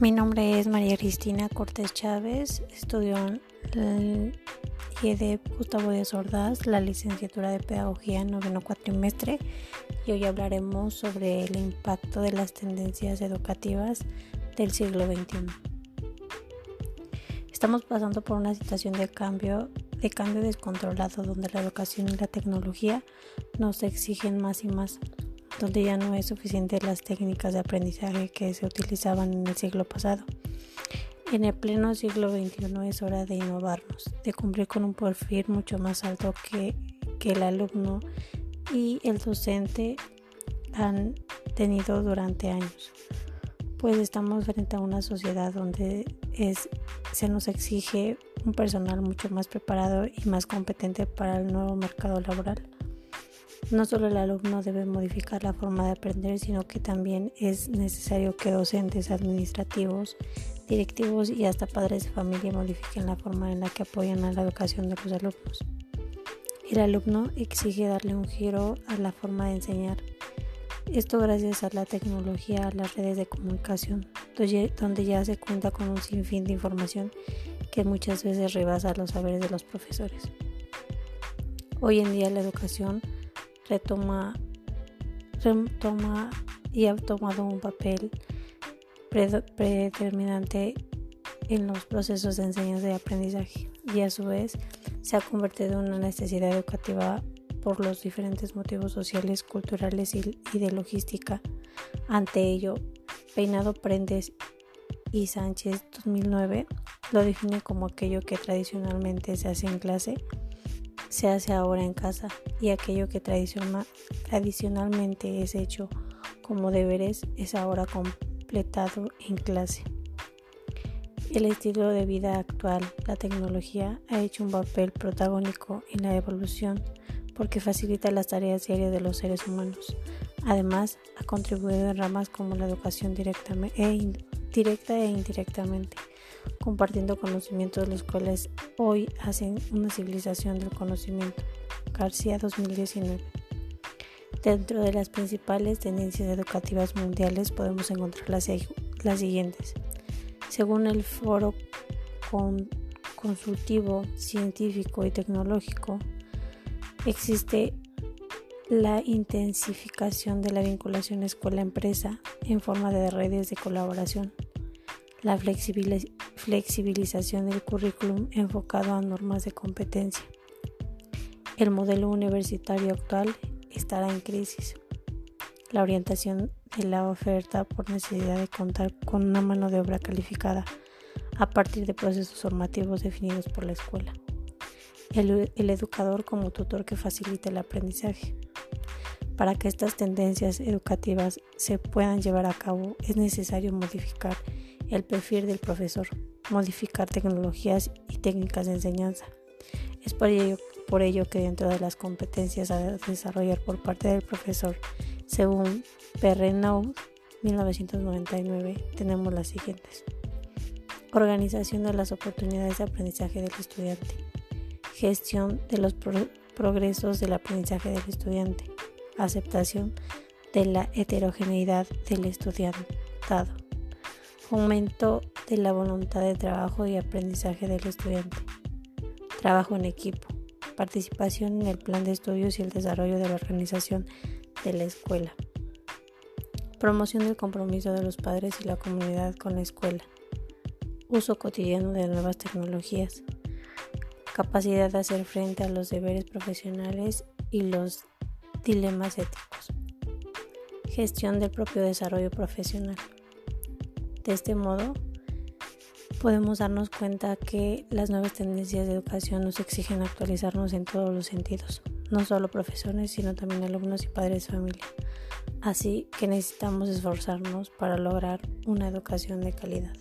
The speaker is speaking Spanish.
Mi nombre es María Cristina Cortés Chávez, estudio en el IED Gustavo de Ordaz, la licenciatura de Pedagogía en noveno cuatrimestre y hoy hablaremos sobre el impacto de las tendencias educativas del siglo XXI. Estamos pasando por una situación de cambio, de cambio descontrolado donde la educación y la tecnología nos exigen más y más donde ya no es suficiente las técnicas de aprendizaje que se utilizaban en el siglo pasado. En el pleno siglo XXI es hora de innovarnos, de cumplir con un perfil mucho más alto que, que el alumno y el docente han tenido durante años, pues estamos frente a una sociedad donde es, se nos exige un personal mucho más preparado y más competente para el nuevo mercado laboral. No solo el alumno debe modificar la forma de aprender, sino que también es necesario que docentes, administrativos, directivos y hasta padres de familia modifiquen la forma en la que apoyan a la educación de los alumnos. El alumno exige darle un giro a la forma de enseñar. Esto gracias a la tecnología, a las redes de comunicación, donde ya se cuenta con un sinfín de información que muchas veces rebasa los saberes de los profesores. Hoy en día la educación retoma, retoma y ha tomado un papel predeterminante en los procesos de enseñanza y aprendizaje y a su vez se ha convertido en una necesidad educativa por los diferentes motivos sociales, culturales y, de logística. Ante ello, Peinado Prendes y Sánchez 2009 lo define como aquello que tradicionalmente se hace en clase se hace ahora en casa y aquello que tradicionalmente es hecho como deberes es ahora completado en clase. El estilo de vida actual, la tecnología, ha hecho un papel protagónico en la evolución porque facilita las tareas diarias de los seres humanos. Además, ha contribuido en ramas como la educación directa e, directa e indirectamente compartiendo conocimientos los cuales hoy hacen una civilización del conocimiento. García 2019. Dentro de las principales tendencias educativas mundiales podemos encontrar las, siguientes. Según el Foro Consultivo Científico y Tecnológico, existe la intensificación de la vinculación escuela-empresa en forma de redes de colaboración, la flexibilización del currículum enfocado a normas de competencia. El modelo universitario actual estará en crisis. La orientación de la oferta por necesidad de contar con una mano de obra calificada a partir de procesos formativos definidos por la escuela. El, el educador como tutor que facilite el aprendizaje. Para que estas tendencias educativas se puedan llevar a cabo es necesario modificar el perfil del profesor modificar tecnologías y técnicas de enseñanza. Es por ello, que dentro de las competencias a desarrollar por parte del profesor, según Perrenau 1999, tenemos las siguientes. Organización de las oportunidades de aprendizaje del estudiante. Gestión de los progresos del aprendizaje del estudiante. Aceptación de la heterogeneidad del estudiantado. Fomento de la voluntad de trabajo y aprendizaje del estudiante. Trabajo en equipo. Participación en el plan de estudios y el desarrollo de la organización de la escuela. Promoción del compromiso de los padres y la comunidad con la escuela. Uso cotidiano de nuevas tecnologías. Capacidad de hacer frente a los deberes profesionales y los dilemas éticos. Gestión del propio desarrollo profesional. De este modo, podemos darnos cuenta que las nuevas tendencias de educación nos exigen actualizarnos en todos los sentidos, no solo profesores, sino también alumnos y padres de familia. Así que necesitamos esforzarnos para lograr una educación de calidad.